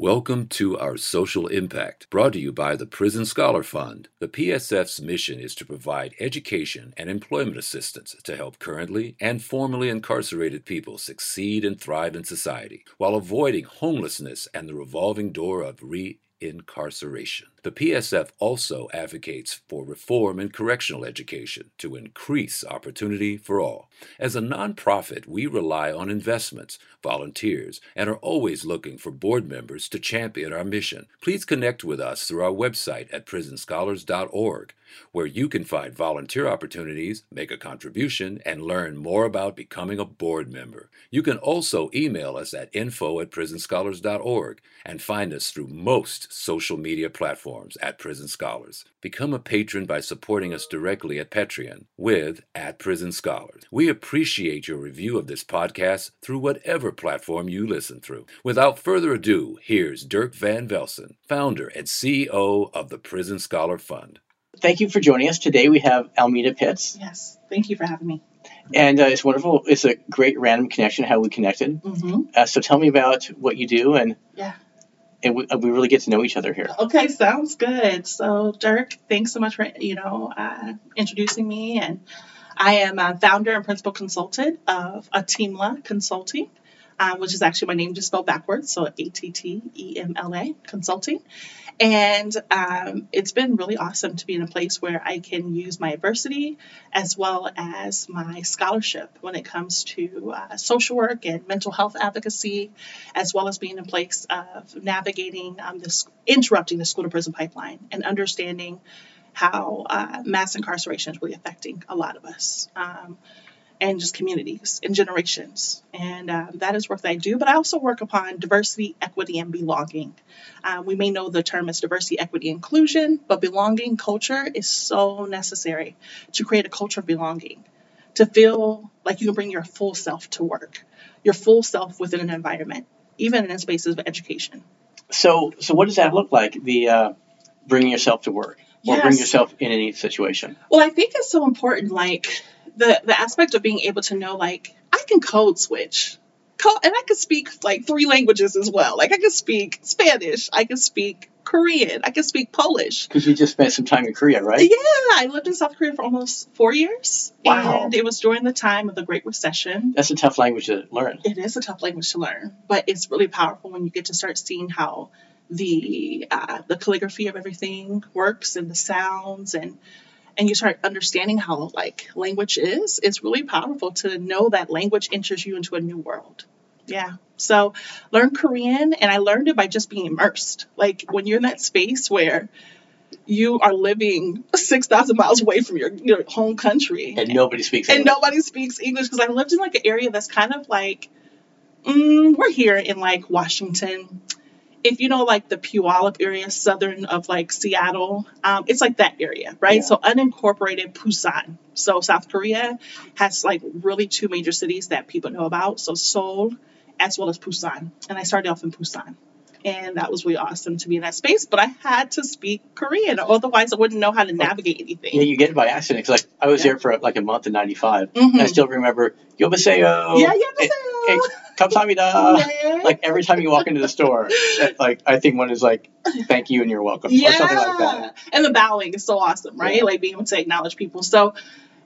Welcome to our social impact, brought to you by the Prison Scholar Fund. The PSF's mission is to provide education and employment assistance to help currently and formerly incarcerated people succeed and thrive in society while avoiding homelessness and the revolving door of re incarceration. The PSF also advocates for reform in correctional education to increase opportunity for all. As a nonprofit, we rely on investments, volunteers, and are always looking for board members to champion our mission. Please connect with us through our website at prisonscholars.org, where you can find volunteer opportunities, make a contribution, and learn more about becoming a board member. You can also email us at info at prisonscholars.org and find us through most social media platforms at Prison Scholars. Become a patron by supporting us directly at Patreon with at Prison Scholars. We appreciate your review of this podcast through whatever platform you listen through. Without further ado, here's Dirk Van Velzen, founder and CEO of the Prison Scholar Fund. Thank you for joining us today. We have Almetta Pitts. Yes, thank you for having me. And uh, it's wonderful. It's a great random connection how we connected. Mm-hmm. Uh, so tell me about what you do, and Yeah. And we, uh, we really get to know each other here. Okay, sounds good. So, Dirk, thanks so much for you know uh, introducing me, and I am a founder and principal consultant of Attemla Consulting, uh, which is actually my name just spelled backwards, so A T T E M L A Consulting. And um, it's been really awesome to be in a place where I can use my adversity as well as my scholarship when it comes to uh, social work and mental health advocacy, as well as being in a place of navigating um, this, interrupting the school to prison pipeline and understanding how uh, mass incarceration is really affecting a lot of us. Um, and just communities and generations. And um, that is work that I do. But I also work upon diversity, equity, and belonging. Um, we may know the term as diversity, equity, inclusion, but belonging culture is so necessary to create a culture of belonging, to feel like you can bring your full self to work, your full self within an environment, even in spaces of education. So so what does that look like? The uh, bringing yourself to work, or bring yourself in any situation. Well, I think it's so important, like the the aspect of being able to know, like I can code switch, code, and I can speak like three languages as well. Like I can speak Spanish, I can speak Korean, I can speak Polish. Because you just spent some time in Korea, right? Yeah, I lived in South Korea for almost four years, Wow. and it was during the time of the Great Recession. That's a tough language to learn. It is a tough language to learn, but it's really powerful when you get to start seeing how the uh, the calligraphy of everything works and the sounds and and you start understanding how like language is. It's really powerful to know that language enters you into a new world. Yeah. So learn Korean, and I learned it by just being immersed. Like when you're in that space where you are living six thousand miles away from your your home country, And nobody speaks. and English. nobody speaks English because I lived in like an area that's kind of like mm, we're here in like Washington. If you know like the Puyallup area, southern of like Seattle, um, it's like that area, right? Yeah. So unincorporated Busan. So South Korea has like really two major cities that people know about. So Seoul as well as Busan. And I started off in Busan. And that was really awesome to be in that space, but I had to speak Korean, otherwise I wouldn't know how to oh. navigate anything. Yeah, you get it by accident. 'cause, like I was Yeah. there for like a month in '95, and mm-hmm. I still remember Yobaseo. yeah, yeah, Hey, yeah. Yeah. Like every time you walk into the store, like I think one is like, "Thank you and you're welcome," or something like that. And the bowing is so awesome, right? Yeah. Like being able to acknowledge people. So,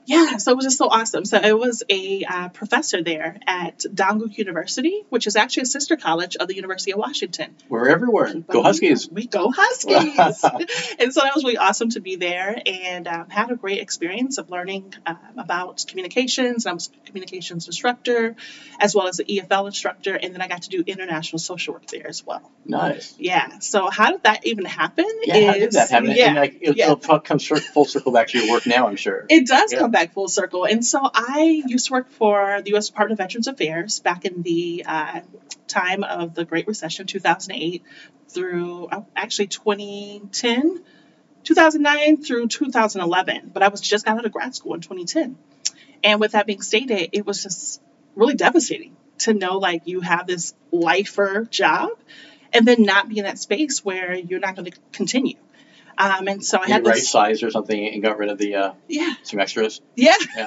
yeah, so it was just so awesome. So it was a uh, professor there at Dongguk University, which is actually a sister college of the University of Washington. We're everywhere. Go Huskies. We go Huskies. and so that was really awesome to be there and um, had a great experience of learning um, about communications. I was a communications instructor as well as an EFL instructor. And then I got to do international social work there as well. Nice. Yeah. So how did that even happen? Yeah, how did that happen? Yeah. And like it'll, yeah. it'll come full circle back to your work now, I'm sure. It does Yeah. come back full circle. And so I used to work for the U.S. Department of Veterans Affairs back in the uh, time of the Great Recession, 2008 through uh, actually 2010, 2009 through 2011. But I was just out of grad school in 2010. And with that being stated, it was just really devastating to know like you have this lifer job and then not be in that space where you're not going to continue. Um, and so I You had right this, size or something and got rid of the uh, yeah, some extras. yeah. Yeah.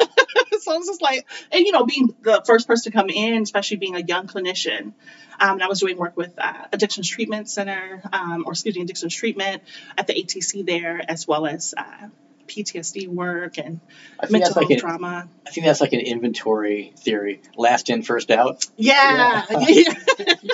so I was just like, and you know, being the first person to come in, especially being a young clinician, um, and I was doing work with uh, Addictions Treatment Center, um, or excuse me, Addictions Treatment at the ATC there, as well as uh, PTSD work and mental like health an, trauma. I think that's like an inventory theory. Last in, first out. Yeah, Yeah.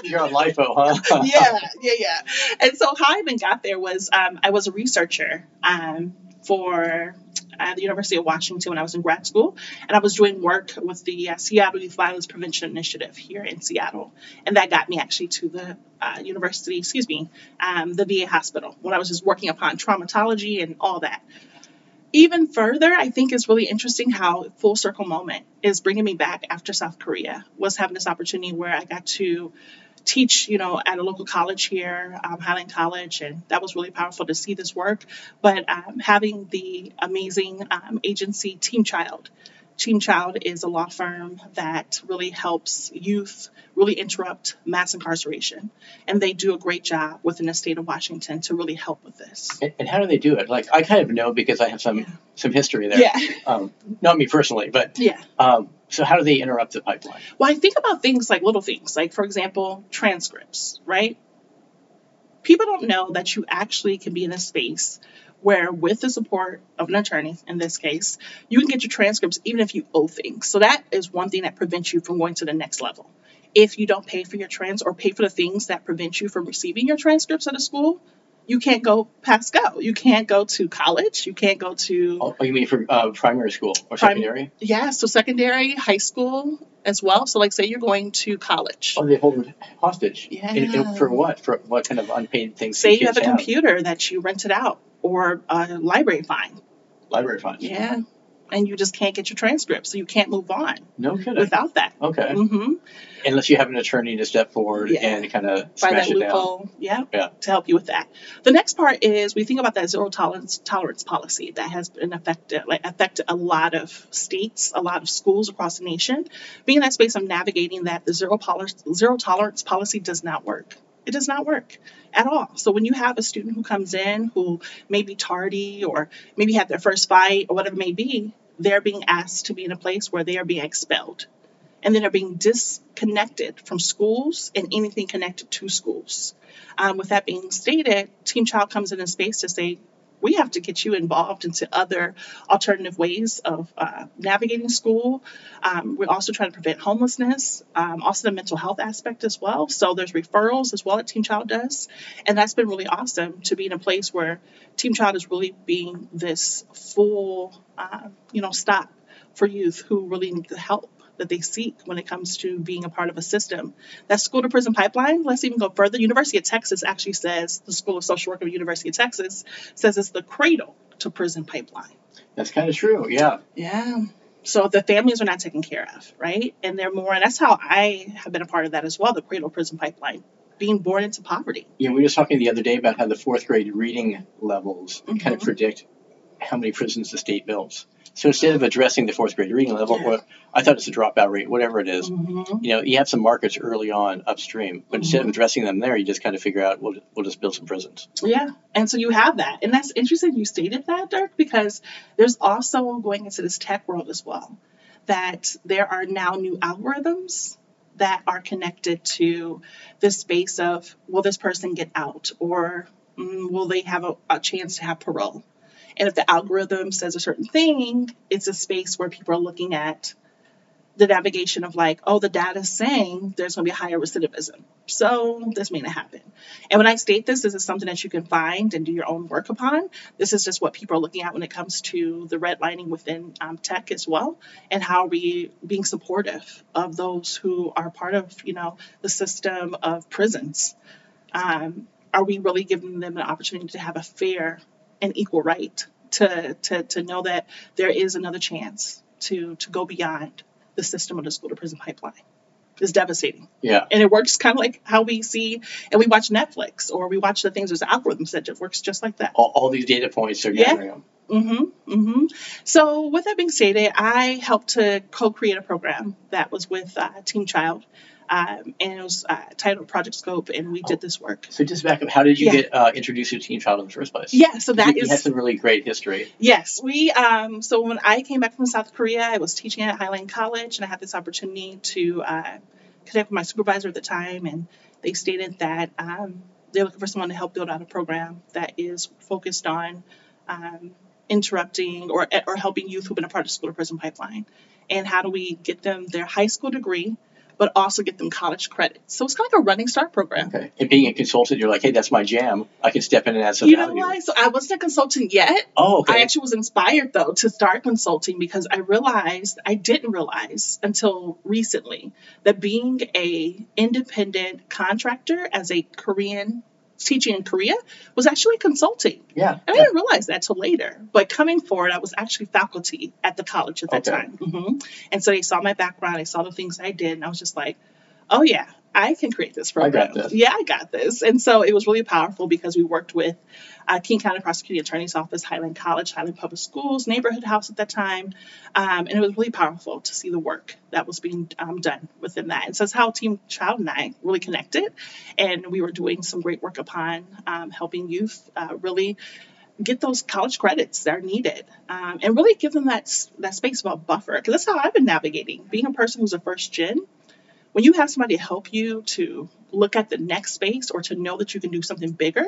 You're on LIFO, huh? yeah, yeah, yeah. And so how I even got there was um, I was a researcher um, for uh, the University of Washington when I was in grad school, and I was doing work with the uh, Seattle Youth Violence Prevention Initiative here in Seattle, and that got me actually to the uh, university, excuse me, um, the VA hospital when I was just working upon traumatology and all that. Even further, I think is really interesting how full circle moment is bringing me back after South Korea was having this opportunity where I got to teach, you know, at a local college here, um, Highline College, and that was really powerful to see this work. But um, having the amazing um, agency Team Child. Team Child is a law firm that really helps youth really interrupt mass incarceration. And they do a great job within the state of Washington to really help with this. And, and how do they do it? Like I kind of know because I have some Yeah. some history there. Yeah, Um, not me personally, but yeah. um, so how do they interrupt the pipeline? Well, I think about things like little things, like, for example, transcripts, right? People don't know that you actually can be in a space where, with the support of an attorney, in this case, you can get your transcripts even if you owe things. So, that is one thing that prevents you from going to the next level. If you don't pay for your trans or pay for the things that prevent you from receiving your transcripts at a school, you can't go past go. You can't go to college. You can't go to Oh, you mean for uh, primary school or Prim- secondary? yeah, so secondary, high school as well. So like say you're going to college. Oh, they hold it hostage. Yeah. For what? For what kind of unpaid things? Say you have a kids computer that you rented out or a library fine. Library fine. Yeah. And you just can't get your transcript, so you can't move on No kidding. without that. okay. Mm-hmm. Unless you have an attorney to step forward Yeah. and kind of smash that it down. loophole, yeah, Yeah. to help you with that. The next part is we think about that zero tolerance tolerance policy that has been affected, like affected a lot of states, a lot of schools across the nation. Being in that space I'm navigating that, the zero pol- zero tolerance policy does not work. It does not work at all. So when you have a student who comes in who may be tardy or maybe had their first fight or whatever it may be, they're being asked to be in a place where they are being expelled and then are being disconnected from schools and anything connected to schools. Um, with that being stated, Team Child comes in a space to say, we have to get you involved into other alternative ways of uh, navigating school. Um, we're also trying to prevent homelessness, um, also the mental health aspect as well. So there's referrals as well that Team Child does, and that's been really awesome to be in a place where Team Child is really being this full, uh, you know, stop for youth who really need the help that they seek when it comes to being a part of a system. That school to prison pipeline, let's even go further. University of Texas actually says, the School of Social Work of University of Texas says it's the cradle to prison pipeline. That's kind of true. Yeah. Yeah. So the families are not taken care of, right? And they're more, and that's how I have been a part of that as well, the cradle prison pipeline, being born into poverty. Know, we were just talking the other day about how the fourth grade reading levels kind of Mhm. predict how many prisons the state builds. So instead of addressing the fourth grade reading level, what I thought it's a dropout rate, whatever it is, Mhm. you know, you have some markets early on upstream, but instead of addressing them there, you just kind of figure out we'll, we'll just build some prisons. Yeah, and so you have that, and that's interesting. You stated that, Dirk, because there's also going into this tech world as well that there are now new algorithms that are connected to the space of will this person get out or mm, will they have a, a chance to have parole? And if the algorithm says a certain thing, it's a space where people are looking at the navigation of like, oh, the data is saying there's going to be higher recidivism. So this may not happen. And when I state this, this is something that you can find and do your own work upon. This is just what people are looking at when it comes to the redlining within um, tech as well, and how are we being supportive of those who are part of, you know, the system of prisons. Um, are we really giving them an opportunity to have a fair and equal right to, to, to know that there is another chance to, to go beyond the system of the school to prison pipeline? It's devastating Yeah. and it works kind of like how we see and we watch Netflix or we watch the things there's algorithms that just works just like that. All, all these data points are Yeah. gathering them. Mm-hmm. Mm-hmm. So with that being stated, I helped to co-create a program that was with uh, Team Child Um, and it was uh, titled Project Scope, and we Oh. did this work. So just back up, how did you Yeah. get uh, introduced to Team Child in the first place? Yeah, so that you, is you had some really great history. Yes, we. Um, so when I came back from South Korea, I was teaching at Highline College, and I had this opportunity to uh, connect with my supervisor at the time, and they stated that um, they're looking for someone to help build out a program that is focused on um, interrupting or or helping youth who've been a part of the school to prison pipeline, and how do we get them their high school degree, but also get them college credits. So it's kind of like a running start program. Okay. And being a consultant, you're like, hey, that's my jam. I can step in and add some You know value. why? So I wasn't a consultant yet, Oh, okay. I actually was inspired though to start consulting because I realized I didn't realize until recently that being a independent contractor as a Korean teaching in Korea was actually consulting. yeah. And I didn't realize that till later. But coming forward, I was actually faculty at the college at that Okay. time. hmm And so they saw my background, they saw the things I did, and I was just like, oh yeah, I can create this I program. got this. Yeah, I got this. And so it was really powerful because we worked with uh, King County Prosecuting Attorney's Office, Highline College, Highline Public Schools, Neighborhood House at that time. Um, and it was really powerful to see the work that was being um, done within that. And so that's how Team Child and I really connected. And we were doing some great work upon um, helping youth uh, really get those college credits that are needed um, and really give them that, that space of a buffer. Because that's how I've been navigating. Being a person who's a first gen, when you have somebody help you to look at the next space or to know that you can do something bigger,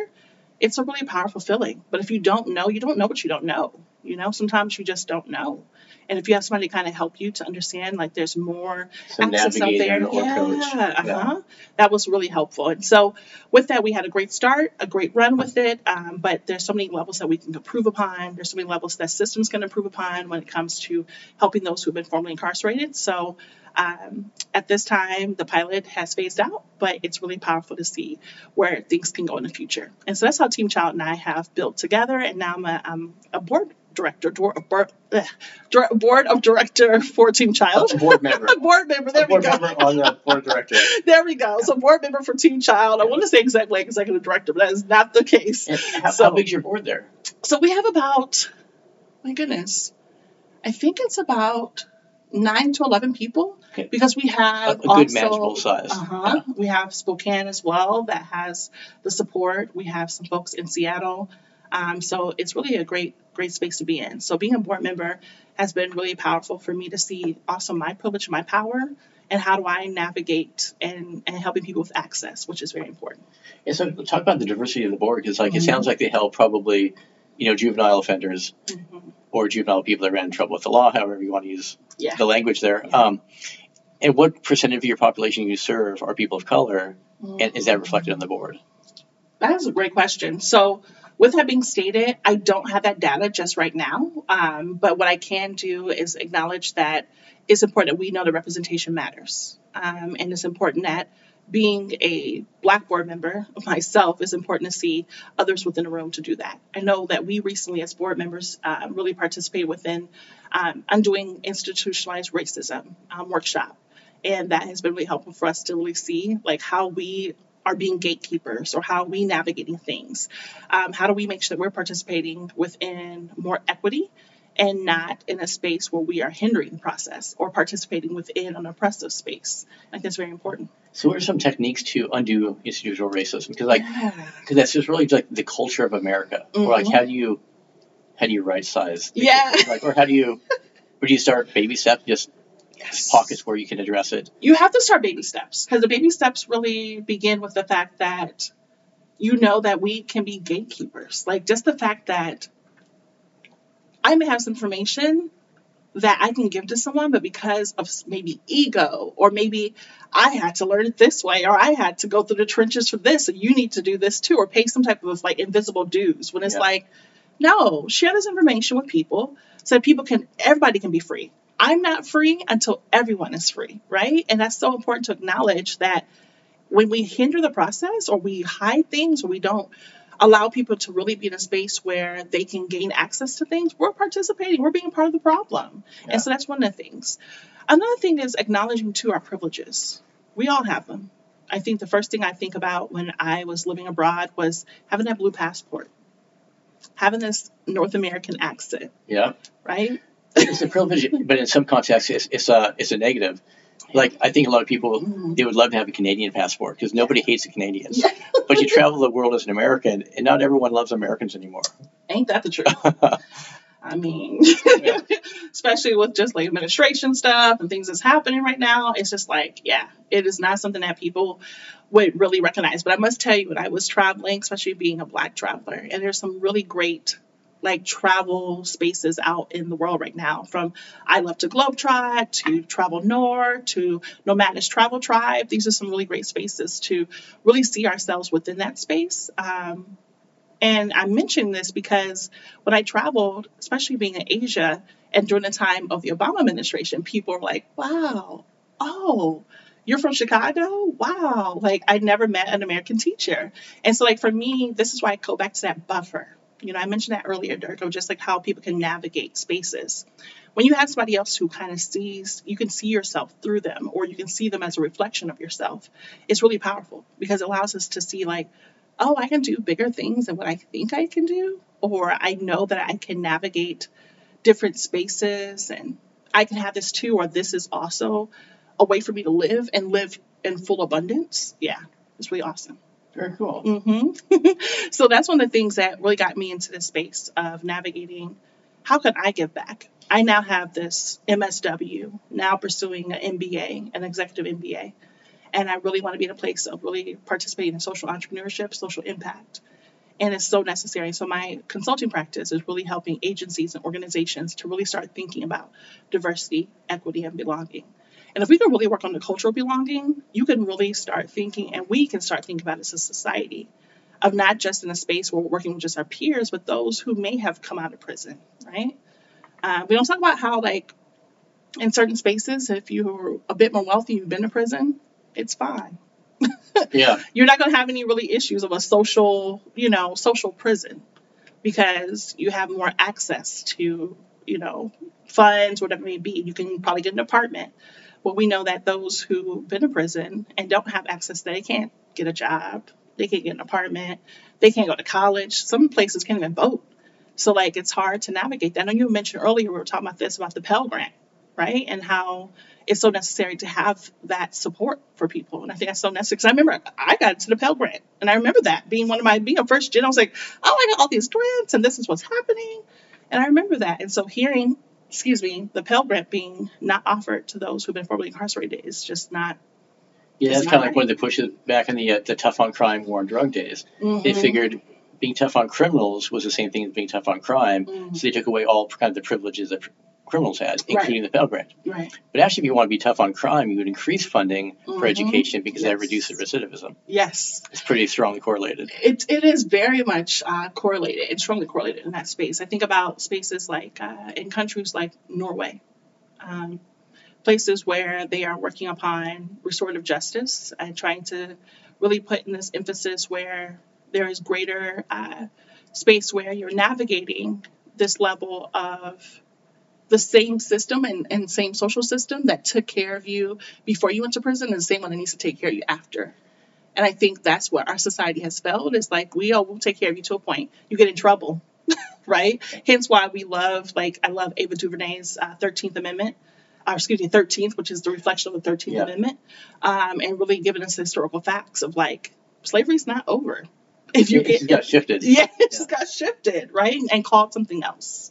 it's a really powerful feeling. But if you don't know, you don't know what you don't know. You know, sometimes you just don't know. And if you have somebody to kind of help you to understand, like there's more So access out there, or yeah, coach. uh-huh. that was really helpful. And so, with that, we had a great start, a great run with it. Um, but there's so many levels that we can improve upon. There's so many levels that systems can improve upon when it comes to helping those who have been formerly incarcerated. So, um, at this time, the pilot has phased out, but it's really powerful to see where things can go in the future. And so that's how Team Child and I have built together. And now I'm a, I'm a board director, dor- board, board of director for Team Child. A board member. A board member. There a board we go. member on the board of directors. There we go. So board member for Team Child. I want to say exactly executive director, but that is not the case. And how, So- how big's your board there? So we have about, my goodness, I think it's about nine to eleven people Okay. because we A, a have good also, manageable size. Uh-huh. We have Spokane as well that has the support. We have some folks in Seattle. Um, so it's really a great, great space to be in. So being a board member has been really powerful for me to see also my privilege, my power, and how do I navigate and, and helping people with access, which is very important. Yeah, so talk about the diversity of the board because, like, it Mhm. sounds like they help probably, you know, juvenile offenders Mhm. or juvenile people that ran in trouble with the law, however you want to use Yeah. the language there. Um, and what percentage of your population you serve are people of color, and is that reflected on the board? That is a great question. So, with that being stated, I don't have that data just right now. Um, but what I can do is acknowledge that it's important that we know that representation matters. Um, and it's important that being a black board member myself is important to see others within the room to do that. I know that we recently, as board members, uh, really participated within um, undoing institutionalized racism um, workshop, and that has been really helpful for us to really see like how we are being gatekeepers or how we navigating things. Um, how do we make sure that we're participating within more equity and not in a space where we are hindering the process or participating within an oppressive space? I think that's very important. So, what are some techniques to undo institutional racism? Because, like, because that's just really like the culture of America. Or like, Mhm. how do you, how do you right size? Yeah. culture? Like, or how do you, or do you start baby steps, just Yes. pockets where you can address it? you have to start baby steps because the baby steps really begin with the fact that you know that we can be gatekeepers. Like just the fact that I may have some information that I can give to someone, but because of maybe ego, or maybe I had to learn it this way, or I had to go through the trenches for this, and you need to do this too, or pay some type of like invisible dues. When it's Yeah. like, no, share this information with people so that people can, everybody can be free. I'm not free until everyone is free, right? And that's so important to acknowledge that when we hinder the process or we hide things or we don't allow people to really be in a space where they can gain access to things, we're participating, we're being part of the problem. Yeah. And so that's one of the things. Another thing is acknowledging too our privileges. We all have them. I think the first thing I think about when I was living abroad was having that blue passport, having this North American accent, Yeah. right? It's a privilege, but in some contexts, it's, it's a it's a negative Like I think a lot of people Mhm. they would love to have a Canadian passport because nobody hates the Canadians. Yeah. but you travel the world as an American, and not everyone loves Americans anymore. Ain't that the truth? I mean, especially with just like administration stuff and things that's happening right now, it's just like, yeah, it is not something that people would really recognize. But I must tell you, when I was traveling, especially being a black traveler, and there's some really great like travel spaces out in the world right now from I Love to Globetrot to Travel Noire to Nomadness Travel Tribe. These are some really great spaces to really see ourselves within that space. Um, and I mention this because when I traveled, especially being in Asia and during the time of the Obama administration, people were like, wow, oh, you're from Chicago? Wow. Like, I never met an American teacher. And so, like, for me, this is why I go back to that buffer. You know, I mentioned that earlier, Dirk, of just like how people can navigate spaces. When you have somebody else who kind of sees, you can see yourself through them, or you can see them as a reflection of yourself, it's really powerful because it allows us to see, like, oh, I can do bigger things than what I think I can do, or I know that I can navigate different spaces and I can have this too, or this is also a way for me to live and live in full abundance. Yeah, it's really awesome. Very cool. hmm so that's one of the things that really got me into the space of navigating how could I give back? I now have this MSW, now pursuing an MBA, an executive MBA. And I really want to be in a place of really participating in social entrepreneurship, social impact. And it's so necessary. So my consulting practice is really helping agencies and organizations to really start thinking about diversity, equity, and belonging. And if we can really work on the cultural belonging, you can really start thinking, and we can start thinking about it as a society of not just in a space where we're working with just our peers, but those who may have come out of prison, right? Uh, we don't talk about how, like, in certain spaces, if you're a bit more wealthy, you've been to prison, it's fine. Yeah. You're not going to have any really issues of a social, you know, social prison because you have more access to, you know, funds, whatever it may be. You can probably get an apartment. But we know that those who've been to prison and don't have access, they can't get a job, they can't get an apartment, they can't go to college. Some places can't even vote. So like it's hard to navigate that. I know you mentioned earlier we were talking about this about the Pell Grant, right? And how it's so necessary to have that support for people. And I think that's so necessary because I remember I got into the Pell Grant, and I remember that being one of my being a first gen. I was like, oh, I got all these grants, and this is what's happening, and I remember that. And so hearing, excuse me, the Pell Grant being not offered to those who've been formerly incarcerated is just not. Yeah, It's that's kind of like when they the pushes back in the uh, the tough on crime war on drug days. They Mhm. figured being tough on criminals was the same thing as being tough on crime, Mhm. so they took away all kind of the privileges that criminals had, including the Pell Grant. Right. But actually, if you want to be tough on crime, you would increase funding for Mhm. education because that reduces recidivism. Yes. It's pretty strongly correlated. it, it is very much uh, correlated and strongly correlated in that space. I think about spaces like uh, in countries like Norway, um, places where they are working upon restorative justice and trying to really put in this emphasis where there is greater uh, space where you're navigating this level of the same system and, and same social system that took care of you before you went to prison is the same one that needs to take care of you after. And I think that's what our society has felt is like we all will take care of you to a point. You get in trouble, right? Hence why we love, like, I love Ava DuVernay's uh, 13th Amendment, or excuse me, 13th, which is the reflection of the 13th Yeah. Amendment, um, and really giving us historical facts of like slavery's not over. If you It just get, got shifted. yeah, it just got shifted, right? And called something else.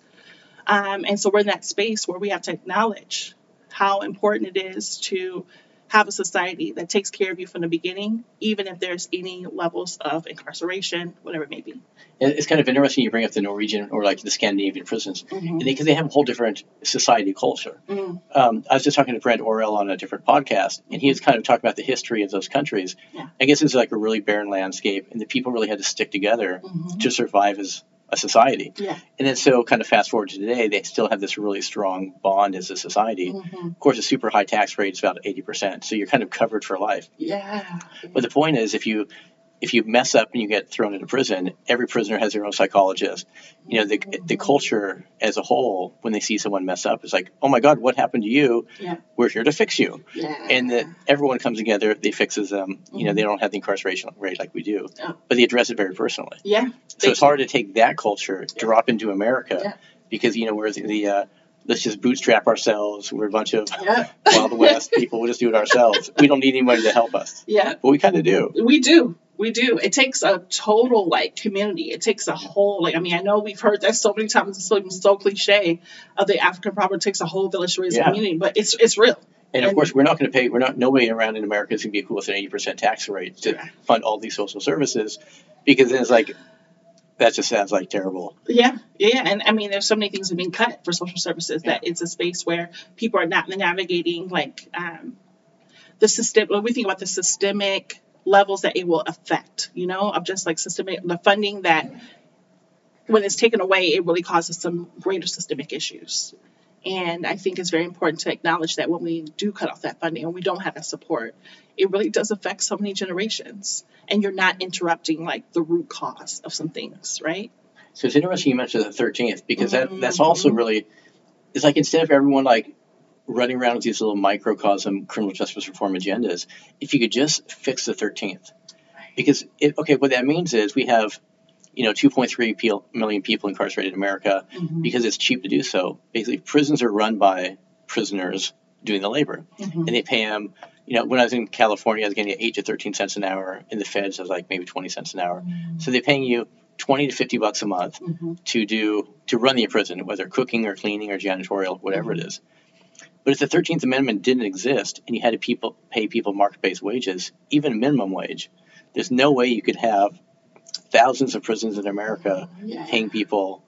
Um, and so we're in that space where we have to acknowledge how important it is to have a society that takes care of you from the beginning, even if there's any levels of incarceration, whatever it may be. It's kind of interesting you bring up the Norwegian or like the Scandinavian prisons because they have a whole different society culture. Mm, Um, I was just talking to Brent Orrell on a different podcast, and he was kind of talking about the history of those countries. Yeah. I guess it's like a really barren landscape, and the people really had to stick together mhm. to survive as a society. Yeah. And then so kind of fast forward to today, they still have this really strong bond as a society. Mhm. Of course, a super high tax rate is about 80%, so you're kind of covered for life. Yeah. But the point is, if you if you mess up and you get thrown into prison, every prisoner has their own psychologist. You know, the the culture as a whole, when they see someone mess up, is like, "Oh my God, what happened to you? Yeah. We're here to fix you." Yeah. And that everyone comes together, they fixes them. You know, they don't have the incarceration rate like we do, Oh. but they address it very personally. yeah. So it's hard to take that culture, drop into America, Yeah. because you know where the the, uh, let's just bootstrap ourselves. We're a bunch of Yeah. Wild West people. We'll just do it ourselves. We don't need anybody to help us. Yeah. But we kind of do. We do. We do. It takes a total like community. It takes a whole like I mean I know we've heard that so many times. It's so, so cliche of the African proverb. It takes a whole village to raise Yeah. a community, but it's it's real. And of And- course, we're not going to pay. We're not. Nobody around in America is going to be cool with an eighty percent tax rate to Yeah. fund all these social services, because then it's like that just sounds like terrible. Yeah, yeah, and I mean, there's so many things that have been cut for social services that it's a space where people are not navigating like um, the system. When we think about the systemic levels that it will affect, you know, of just like systemic the funding that when it's taken away, it really causes some greater systemic issues. And I think it's very important to acknowledge that when we do cut off that funding and we don't have that support, it really does affect so many generations. And you're not interrupting like the root cause of some things, right? So it's interesting you mentioned the thirteenth because that that's also mm-hmm. really. It's like instead of everyone like running around with these little microcosm criminal justice reform agendas, if you could just fix the thirteenth, because it, okay, what that means is we have, you know, two point three million people incarcerated in America. Mhm. because it's cheap to do so. Basically, prisons are run by prisoners doing the labor, Mhm. and they pay them. You know, when I was in California, I was getting eight to thirteen cents an hour. In the feds, I was like maybe twenty cents an hour. So they're paying you twenty to fifty bucks a month Mhm. to do to run the prison, whether cooking or cleaning or janitorial, whatever it is. But if the Thirteenth Amendment didn't exist and you had to people pay people market-based wages, even minimum wage, there's no way you could have thousands of prisons in America Yeah. paying people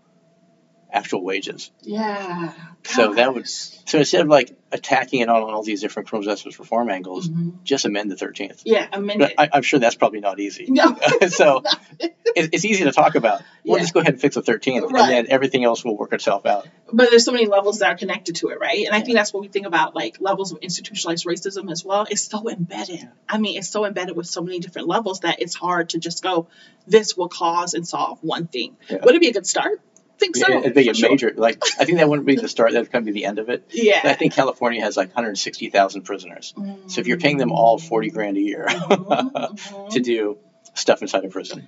actual wages. Yeah. So that would- So instead of like attacking it on all these different criminal justice reform angles, Mhm. just amend the Thirteenth. Yeah, a But minute. I, I'm sure that's probably not easy. no. so it, it's easy to talk about. We'll Yeah. just go ahead and fix the 13th, Right. and then everything else will work itself out. but there's so many levels that are connected to it, right? And I think that's what we think about like levels of institutionalized racism as well. It's so embedded. I mean, it's so embedded with so many different levels that it's hard to just go, this will cause and solve one thing. Would it be a good start? Think so. Be for a sure. major. Like I think that wouldn't be the start. That'd going to be the end of it. Yeah. I think California has like 160,000 prisoners. So if you're paying them all 40 grand a year Mhm, mhm. to do stuff inside a prison,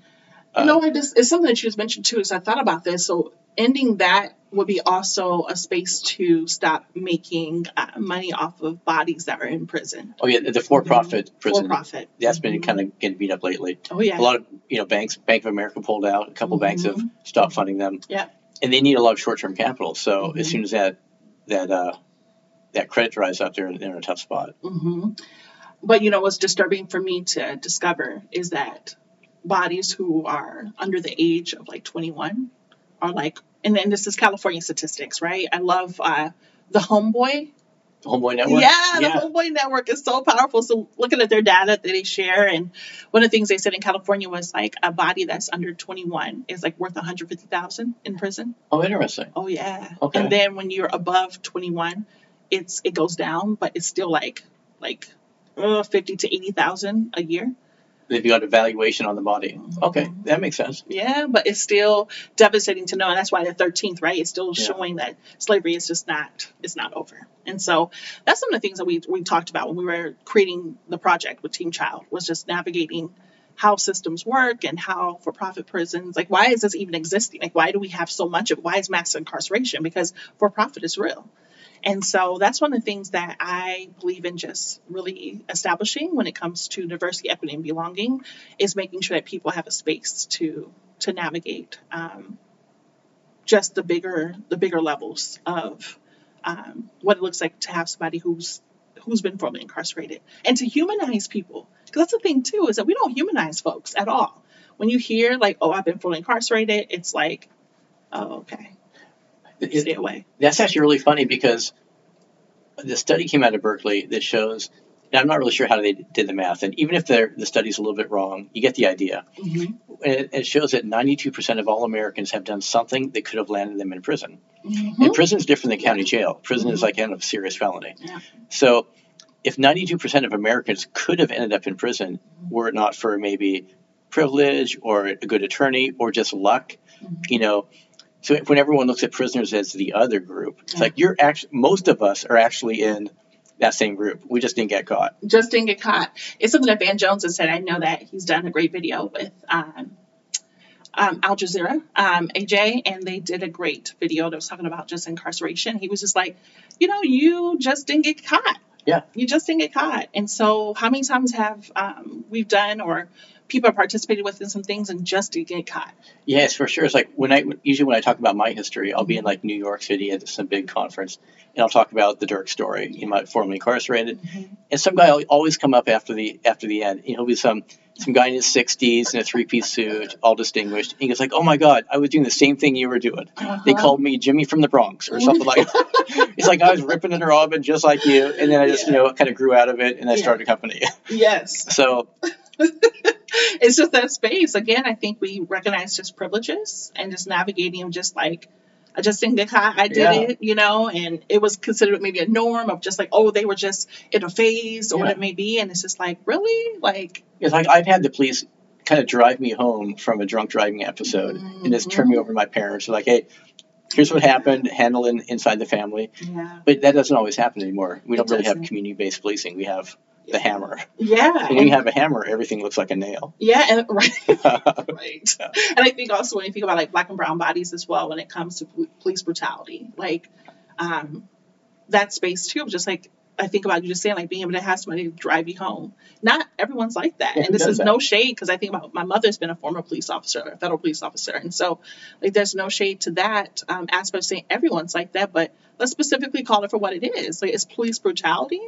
uh, no, it is, it's something that you just mentioned too. Is I thought about this. So ending that would be also a space to stop making uh, money off of bodies that are in prison, oh yeah, the for-profit for prison. profit. That's been Mhm. kind of getting beat up lately. Oh yeah. A lot of you know banks, Bank of America pulled out. A couple banks have Mhm. stopped funding them. Yeah. And they need a lot of short-term capital. So Mhm. as soon as that that uh, that credit dries up, they're, they're in a tough spot. hmm But you know what's disturbing for me to discover is that bodies who are under the age of like 21 are like, and then this is California statistics, right? I love uh, the Homeboy. Homeboy Network. Yeah, the. Homeboy Network is so powerful. So looking at their data that they share, and one of the things they said in California was like a body that's under 21 is like worth 150,000 in prison. Oh, interesting. Oh yeah. Okay. And then when you're above 21, it's it goes down, but it's still like like uh, 50 to 80,000 a year. They've got a valuation on the body. Okay, that makes sense. Yeah, but it's still devastating to know, and that's why the 13th, right? It's still Yeah. showing that slavery is just not it's not over. And so that's some of the things that we we talked about when we were creating the project with Team Child was just navigating how systems work and how for-profit prisons like why is this even existing like why do we have so much of why is mass incarceration because for-profit is real and so that's one of the things that I believe in just really establishing when it comes to diversity, equity, and belonging is making sure that people have a space to to navigate um, just the bigger the bigger levels of um, what it looks like to have somebody who's who's been formerly incarcerated and to humanize people because that's the thing too is that we don't humanize folks at all. When you hear like, "Oh, I've been formerly incarcerated," it's like, "Oh, okay, stay away." that's actually really funny because the study came out of Berkeley that shows, and I'm not really sure how they did the math, and even if the study's a little bit wrong, you get the idea. Mhm. And it, it shows that 92% of all Americans have done something that could have landed them in prison. Mhm. And prison is different than county jail. Prison is Mhm. like kind of a serious felony. Yeah. So if 92% of Americans could have ended up in prison were it not for maybe privilege or a good attorney or just luck, Mhm. you know, so when everyone looks at prisoners as the other group, it's Yeah. like you're actually, most of us are actually in that same group. We just didn't get caught. just didn't get caught. It's something that Van Jones has said. I know that he's done a great video with um, um, Al Jazeera, um, AJ, and they did a great video that was talking about just incarceration. He was just like, you know, you just didn't get caught. Yeah. You just didn't get caught. And so, how many times have um, we've done or people have participated with in some things and just didn't get caught? Yes, for sure. It's like when I usually when I talk about my history, I'll be in like New York City at some big conference, and I'll talk about the Dirk story. He might formerly incarcerated, and some guy will always come up after the after the end. You know, he'll be some some guy in his 60s in a three piece suit, all distinguished. And he goes like, "Oh my God, I was doing the same thing you were doing. They Uh-huh. called me Jimmy from the Bronx or something like." that. He's like, "I was ripping and robbing just like you," and then I just you know kind of grew out of it, and I Yeah. started a company. Yes. So it's just that space. Again, I think we recognize just privileges and just navigating them just like I just didn't get I did Yeah. it, you know, and it was considered maybe a norm of just like, oh, they were just in a phase or what Yeah. it may be. And it's just like, really? Like It's like I've had the police kind of drive me home from a drunk driving episode and just turn me mm-hmm. over to my parents. Like, hey, here's what happened, handle it inside the family. yeah. But that doesn't always happen anymore. We It don't really have doesn't. community based policing. We have the hammer. Yeah. When you have a hammer, everything looks like a nail. yeah, and right. right. And I think also when you think about like black and brown bodies as well, when it comes to police brutality, like um, that space too, just like I think about you just saying like being able to have somebody drive you home. Not everyone's like that, Yeah, and this is that? no shade because I think about my mother's been a former police officer, a federal police officer, and so like there's no shade to that um, aspect of saying everyone's like that, but let's specifically call it for what it is. Like it's police brutality.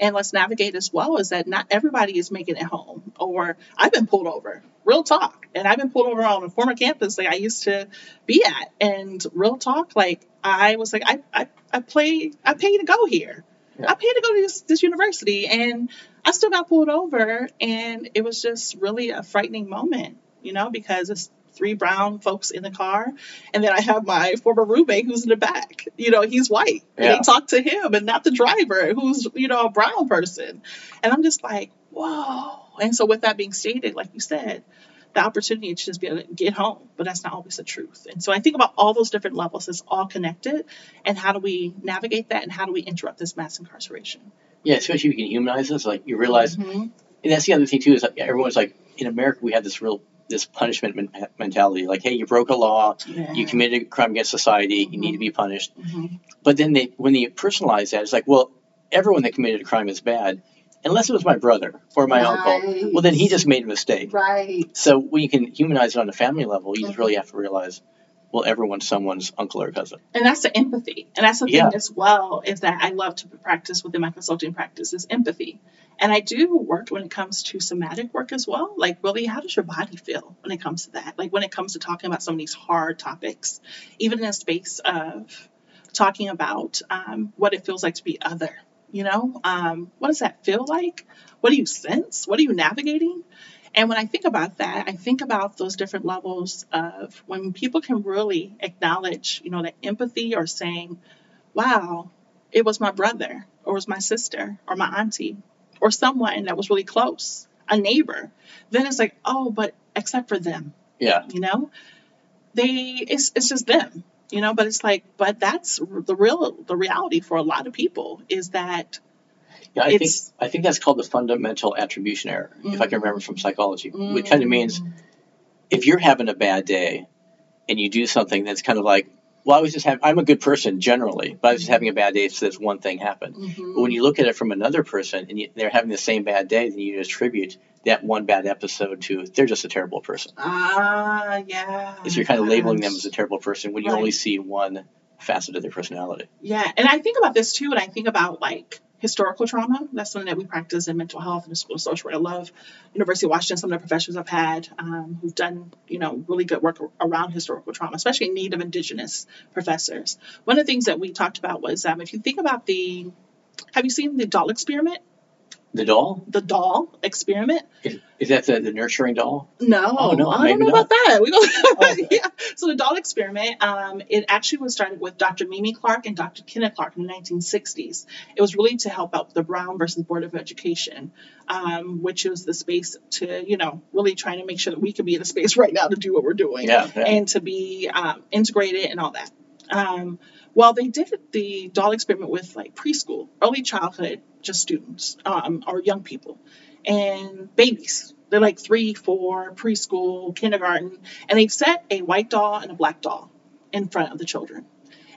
And let's navigate as well is that not everybody is making it home. Or I've been pulled over, real talk. And I've been pulled over on a former campus like I used to be at. And real talk, like I was like, I, I, I play, I pay to go here. Yeah. I paid to go to this, this university. And I still got pulled over. And it was just really a frightening moment, you know, because it's three brown folks in the car. And then I have my former roommate who's in the back. You know, he's white. And Yeah. they talk to him and not the driver who's, you know, a brown person. And I'm just like, whoa. And so, with that being stated, like you said, the opportunity to just be able to get home, but that's not always the truth. And so, I think about all those different levels, it's all connected. And how do we navigate that? And how do we interrupt this mass incarceration? yeah, especially if you can humanize this, Like, you realize, Mhm. and that's the other thing, too, is that everyone's like, in America, we have this real this punishment men- mentality like hey you broke a law Yeah. you committed a crime against society you need to be punished Mhm. But then they, when they personalize that, it's like, well, everyone that committed a crime is bad, unless it was my brother or my uncle. Well, then he just made a mistake. Right. So when you can humanize it on a family level, you just Mhm. really have to realize, well, everyone's someone's uncle or cousin. And that's the empathy. And that's the thing Yeah. as well is that I love to practice within my consulting practice is empathy. And I do work when it comes to somatic work as well. Like really, how does your body feel when it comes to that? Like when it comes to talking about some of these hard topics, even in a space of talking about um, what it feels like to be other. You know, um, what does that feel like? What do you sense? What are you navigating? And when I think about that, I think about those different levels of when people can really acknowledge, you know, that empathy or saying, wow, it was my brother or it was my sister or my auntie or someone that was really close, a neighbor. Then it's like, oh, but except for them, Yeah. you know, they, it's, it's just them, you know, but it's like, but that's the real, the reality for a lot of people is that Yeah, I think I think that's called the fundamental attribution error, if I can remember from psychology. Which kind of means if you're having a bad day and you do something that's kind of like, well, I was just having, I'm a good person generally, but I was just having a bad day, so this one thing happened. Mhm. But when you look at it from another person and you, they're having the same bad day, then you attribute that one bad episode to they're just a terrible person. Ah, yeah. So you're kind of labeling them as a terrible person when you Right. only see one facet of their personality. Yeah, and I think about this too, and I think about like historical trauma. That's something that we practice in mental health and the school of social work. I love University of Washington. Some of the professors I've had um, who've done, you know, really good work around historical trauma, especially Native Indigenous professors. One of the things that we talked about was um, if you think about the, have you seen the doll experiment? The doll? The doll experiment? Is, is that the, the nurturing doll? No, Oh, no, I don't know not. about that. We go, Oh, okay. yeah. So the doll experiment, um, it actually was started with Dr. Mamie Clark and Dr. Kenneth Clark in the 1960s. It was really to help out the Brown versus Board of Education, um, which was the space to, you know, really trying to make sure that we could be in a space right now to do what we're doing Yeah. yeah. and to be um, integrated and all that. Um, well, they did the doll experiment with like preschool, early childhood, just students um, or young people and babies. They're like three, four, preschool, kindergarten, and they set a white doll and a black doll in front of the children.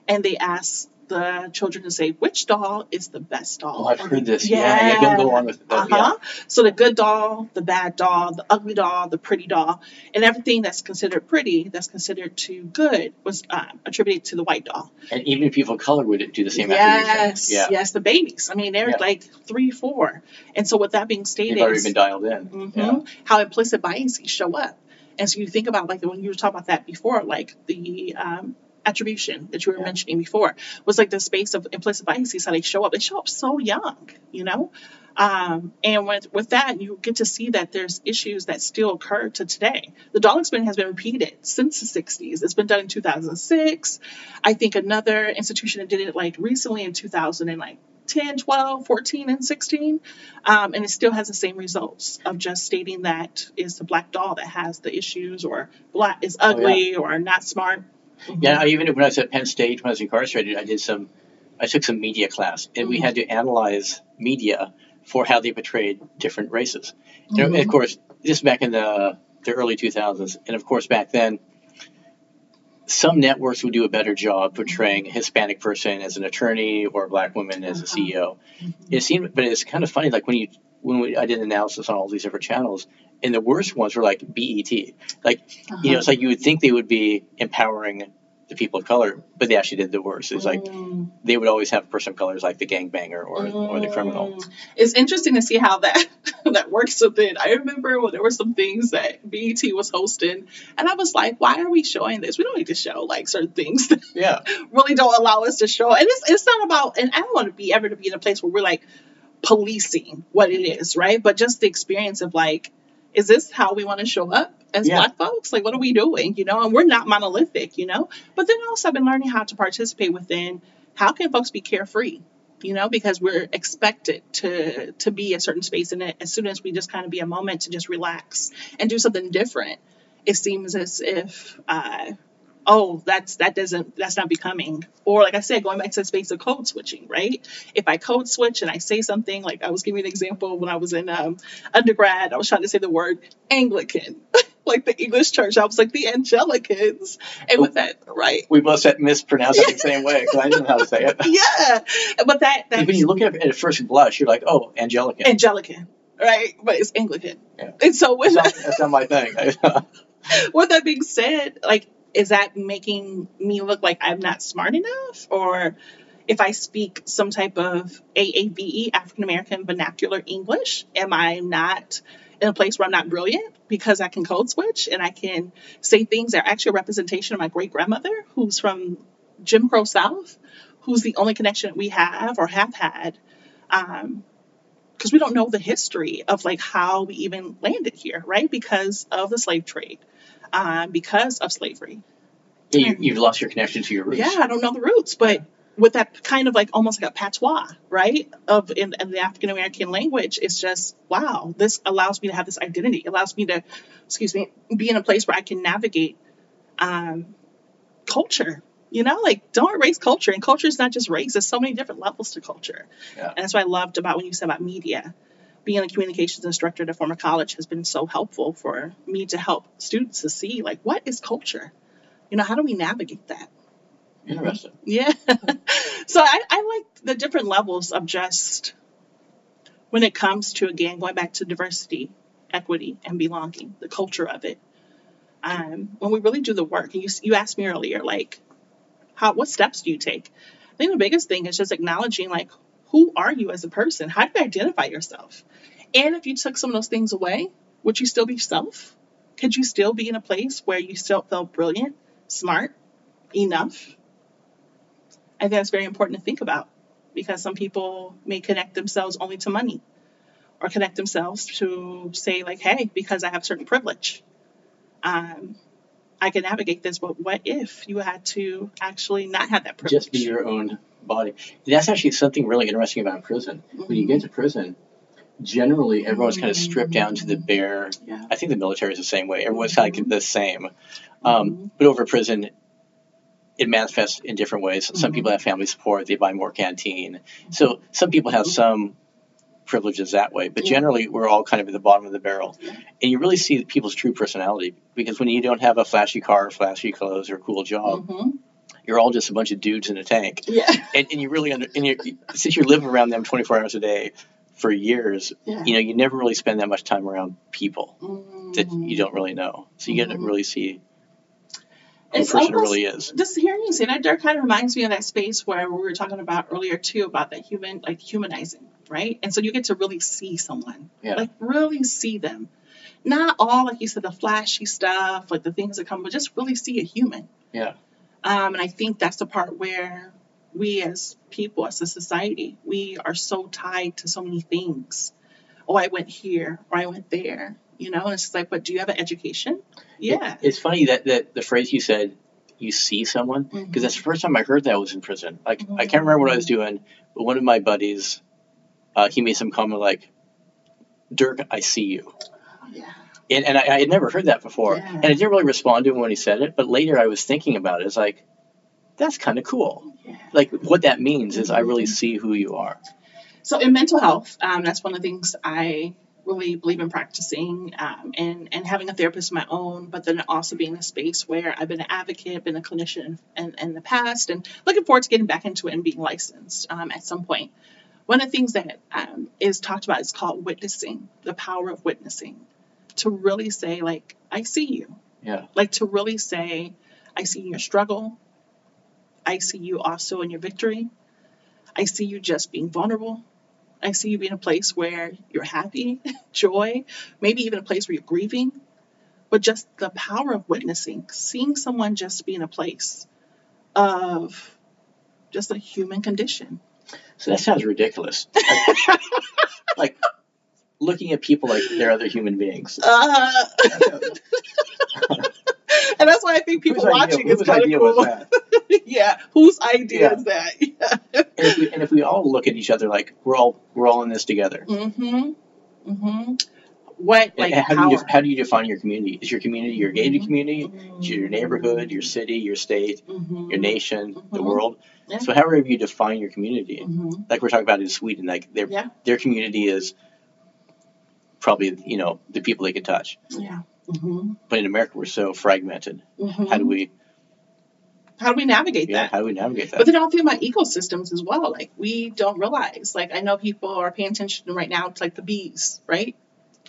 And they ask the children to say which doll is the best doll. Oh, I've heard this. Yeah, yeah, go, go on with that. Uh-huh. So the good doll, the bad doll, the ugly doll, the pretty doll, and everything that's considered pretty, that's considered too good, was uh, attributed to the white doll. And even people of color would do the same yes, Yeah. Yes, the babies. I mean, they're yeah. like three, four. And so with that being stated, they've already been dialed in. Mm-hmm, yeah. How implicit biases show up. And so you think about like when you were talking about that before, like the um, attribution that you were yeah. mentioning before was like the space of implicit biases how they show up they show up so young you know um, and with, with that you get to see that there's issues that still occur to today the doll experiment has been repeated since the 60s it's been done in 2006 i think another institution that did it like recently in 2000 and like 10, 12, 14, and 16. Um, and it still has the same results of just stating that is the black doll that has the issues or black is ugly oh, yeah. or not smart. Yeah, I, even when I was at Penn State when I was incarcerated, I did some, I took some media class, and mm-hmm. we had to analyze media for how they portrayed different races. Mm-hmm. Know, of course, this back in the the early 2000s, and of course back then, some networks would do a better job portraying a Hispanic person as an attorney or a black woman as a uh-huh. CEO. It seemed, but it's kind of funny, like when you when we, I did an analysis on all these different channels, and the worst ones were like BET. Like, uh-huh. you know, it's like you would think they would be empowering the people of color, but they actually did the worst. It's like mm. they would always have a person of color as like the gangbanger or, mm. or the criminal. Mm. It's interesting to see how that that works within. I remember when there were some things that BET was hosting, and I was like, why are we showing this? We don't need to show like certain things that yeah. really don't allow us to show. And it's it's not about. And I don't want to be ever to be in a place where we're like policing what it is, right? But just the experience of like is this how we want to show up as yeah. black folks? Like, what are we doing? You know, and we're not monolithic, you know. But then also, I've been learning how to participate within. How can folks be carefree? You know, because we're expected to to be a certain space, and it as soon as we just kind of be a moment to just relax and do something different, it seems as if uh, oh that's that doesn't that's not becoming or like i said going back to the space of code switching right if i code switch and i say something like i was giving an example when i was in um, undergrad i was trying to say the word anglican like the english church. I was like the angelicans. And with that right. We both said mispronounced it the same way because i didn't know how to say it. Yeah. But that when you look at it at first blush you're like oh angelican angelican right? But it's anglican. Yeah. and so with that's, that, not, that's not my thing. With that being said like is that making me look like I'm not smart enough? Or if I speak some type of AAVE, African American vernacular English, am I not in a place where I'm not brilliant because I can code switch and I can say things that are actually a representation of my great grandmother who's from Jim Crow South, who's the only connection we have or have had. Um, because we don't know the history of like how we even landed here, right? Because of the slave trade um, because of slavery. You, have lost your connection to your roots. Yeah, I don't know the roots, but with that kind of like almost like a patois, right? Of in, in the African American language, it's just wow. This allows me to have this identity. It allows me to, excuse me, be in a place where I can navigate um, culture. You know, like don't erase culture, and culture is not just race. There's so many different levels to culture, yeah. and that's what I loved about when you said about media being a communications instructor at a former college has been so helpful for me to help students to see like what is culture you know how do we navigate that interesting yeah so I, I like the different levels of just when it comes to again going back to diversity equity and belonging the culture of it um, when we really do the work and you, you asked me earlier like how what steps do you take i think the biggest thing is just acknowledging like who are you as a person? How do you identify yourself? And if you took some of those things away, would you still be yourself? Could you still be in a place where you still felt brilliant, smart, enough? I think that's very important to think about because some people may connect themselves only to money or connect themselves to say, like, hey, because I have certain privilege, um, I can navigate this. But what if you had to actually not have that privilege? Just be your own body. That's actually something really interesting about prison. Mm-hmm. When you get to prison, generally everyone's kind of stripped down to the bare. Yeah. I think the military is the same way. Everyone's mm-hmm. kind of the same. Um, mm-hmm. But over prison, it manifests in different ways. Some mm-hmm. people have family support; they buy more canteen. So some people have some privileges that way. But Yeah. generally, we're all kind of at the bottom of the barrel. Yeah. And you really see people's true personality because when you don't have a flashy car, flashy clothes, or a cool job, hmm you're all just a bunch of dudes in a tank. Yeah. And, and you really under, and you, since you live around them 24 hours a day for years, Yeah. you know, you never really spend that much time around people that Mm. you don't really know. So you get to really see It's person almost- really is. Just hearing you say that, Dirk, kind of reminds me of that space where we were talking about earlier too about that human, like humanizing, right? And so you get to really see someone, Yeah. like really see them, not all like you said the flashy stuff, like the things that come, but just really see a human. Yeah. Um, and I think that's the part where we as people, as a society, we are so tied to so many things. Oh, I went here or I went there, you know, and it's like, but do you have an education? Yeah. It's funny that, that the phrase you said, you see someone, because Mhm. that's the first time I heard that was in prison. Like, I Mhm. can't remember what I was doing, but one of my buddies, uh, he made some comment like, Dirk, I see you. Yeah. And, and I, I had never heard that before. Yeah. And I didn't really respond to him when he said it, but later I was thinking about it. It's like, that's kind of cool. Yeah. Like, what that means is I really Mhm. see who you are. So in mental health, um, that's one of the things I really believe in practicing um, and and having a therapist of my own, but then also being in a space where I've been an advocate, been a clinician in, in the past, and looking forward to getting back into it and being licensed um, at some point. One of the things that um, is talked about is called witnessing, the power of witnessing, to really say like I see you, Yeah. like to really say I see your struggle, I see you also in your victory, I see you just being vulnerable. I see you being a place where you're happy, joy, maybe even a place where you're grieving. But just the power of witnessing, seeing someone just be in a place of just a human condition. So that sounds ridiculous. Like, like looking at people like they're other human beings. Uh, and that's why I think people Whose idea- watching is kind of cool. That? yeah, whose idea Yeah. is that? Yeah. And if, we, and if we all look at each other like we're all we're all in this together. Mm-hmm. Mm-hmm. What like how power? do you how do you define your community? Is your community your gated Mhm. community? Is your neighborhood, your city, your state, Mhm. your nation, the Mhm. world? Yeah. So however you define your community, like we're talking about in Sweden, like their Yeah. their community is probably you know the people they can touch. Yeah. Mm-hmm. But in America, we're so fragmented. Mm-hmm. How do we How do we navigate yeah, that? how do we navigate that? But then I'll think about ecosystems as well. Like we don't realize. Like I know people are paying attention right now to like the bees, right?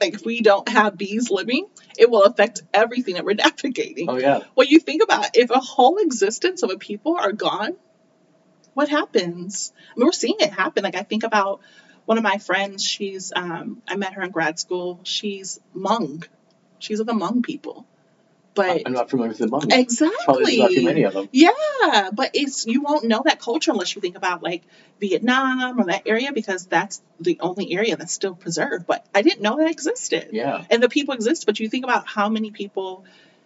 Like if we don't have bees living, it will affect everything that we're navigating. oh yeah, When you think about if a whole existence of a people are gone, what happens? I mean, we're seeing it happen. Like I think about one of my friends. She's um, I met her in grad school. She's Hmong. She's of the Hmong people. But I'm not familiar with the monks. exactly. Probably not too many of them. Yeah, but it's you won't know that culture unless you think about like Vietnam or that area because that's the only area that's still preserved. But I didn't know that existed. Yeah, And the people exist, but you think about how many people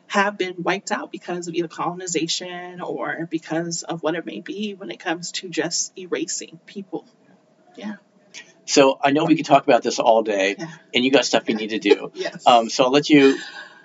have been wiped out because of either colonization or because of what it may be when it comes to just erasing people. Yeah. So I know we could talk about this all day, Yeah. and you got stuff you need to do. Yes. Um, so I'll let you,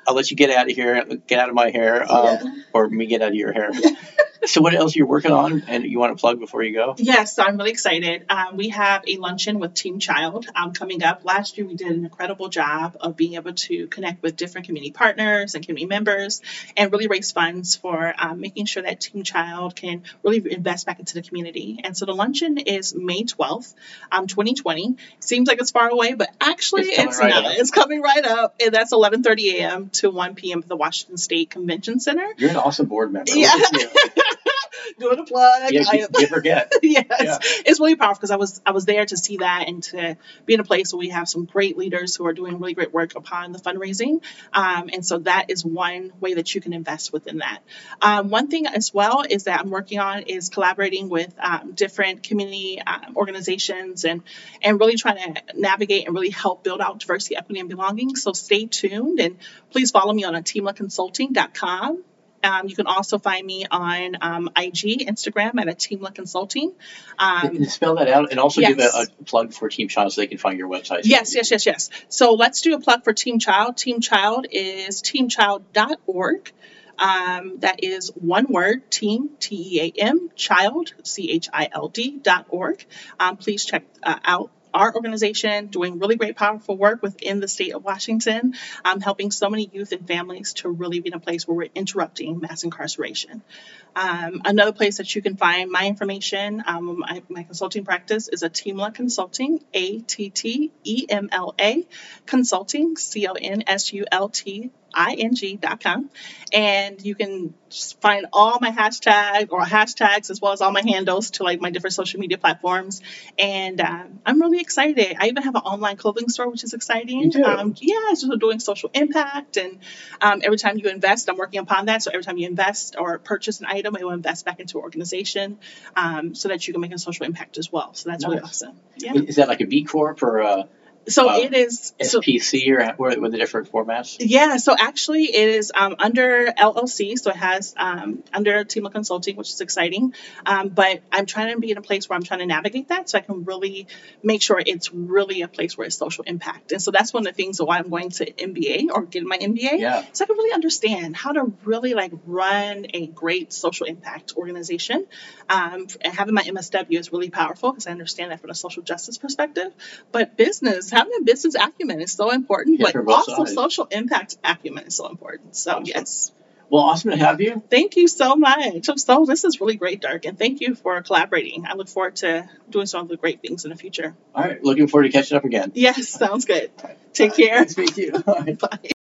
I'll let you get out of here, get out of my hair, um, Yeah. or me get out of your hair. so what else you're working on, and you want to plug before you go? Yes, I'm really excited. Um, we have a luncheon with Team Child um, coming up. Last year, we did an incredible job of being able to connect with different community partners and community members and really raise funds for um, making sure that Team Child can really invest back into the community. And so the luncheon is May 12th, um, 2020. Seems like it's far away, but actually, It's coming it's, right not. up. It's coming right up, and that's 11:30 a.m. to 1 p.m. at the Washington State Convention Center. You're an awesome board member. Yeah. Look at you. Doing a plug. Yeah, you, you forget. yes, Yeah. it's really powerful because I was I was there to see that and to be in a place where we have some great leaders who are doing really great work upon the fundraising, um, and so that is one way that you can invest within that. Um, one thing as well is that I'm working on is collaborating with um, different community um, organizations and and really trying to navigate and really help build out diversity, equity, and belonging. So stay tuned and please follow me on attemlaconsulting.com. Um, you can also find me on um, IG, Instagram at a Attemla Consulting. Um, spell that out, and also give a, a plug for Team Child so they can find your website. Yes, yes, yes, yes. So let's do a plug for Team Child. Team Child is teamchild.org. Um, that is one word, team, T E A M, child, C H I L D, dot org. Um, please check uh, out our organization doing really great, powerful work within the state of Washington, um, helping so many youth and families to really be in a place where we're interrupting mass incarceration. Um, another place that you can find my information, um, my, my consulting practice is Attemla Consulting, A T T E M L A Consulting, C O N S U L T ing.com and you can find all my hashtag or hashtags as well as all my handles to like my different social media platforms. And um, i'm really excited. I even have an online clothing store which is exciting. Um, yeah so doing social impact and um, every time you invest i'm working upon that. So every time you invest or purchase an item it will invest back into an organization um, so that you can make a social impact as well. So that's really awesome. Yeah. Is that like a B Corp or a so Uh, it is so SPC or what what are the different formats? Yeah, so actually it is um, under LLC, so it has um, under Attemla Consulting, which is exciting. Um, but I'm trying to be in a place where I'm trying to navigate that so I can really make sure it's really a place where it's social impact. And so that's one of the things why I'm going to MBA or getting my MBA. Yeah. So I can really understand how to really like run a great social impact organization. Um, and having my MSW is really powerful because I understand that from a social justice perspective. But business, having a business acumen is so important, but also sides. social impact acumen is so important. So Awesome. yes, Well, awesome to have you. thank you so much. I'm so this is really great, Dirk, and thank you for collaborating. I look forward to doing some of the great things in the future. All right. Looking forward to catching up again. Yes, sounds good. Take care. Nice to meet you. Right. Bye.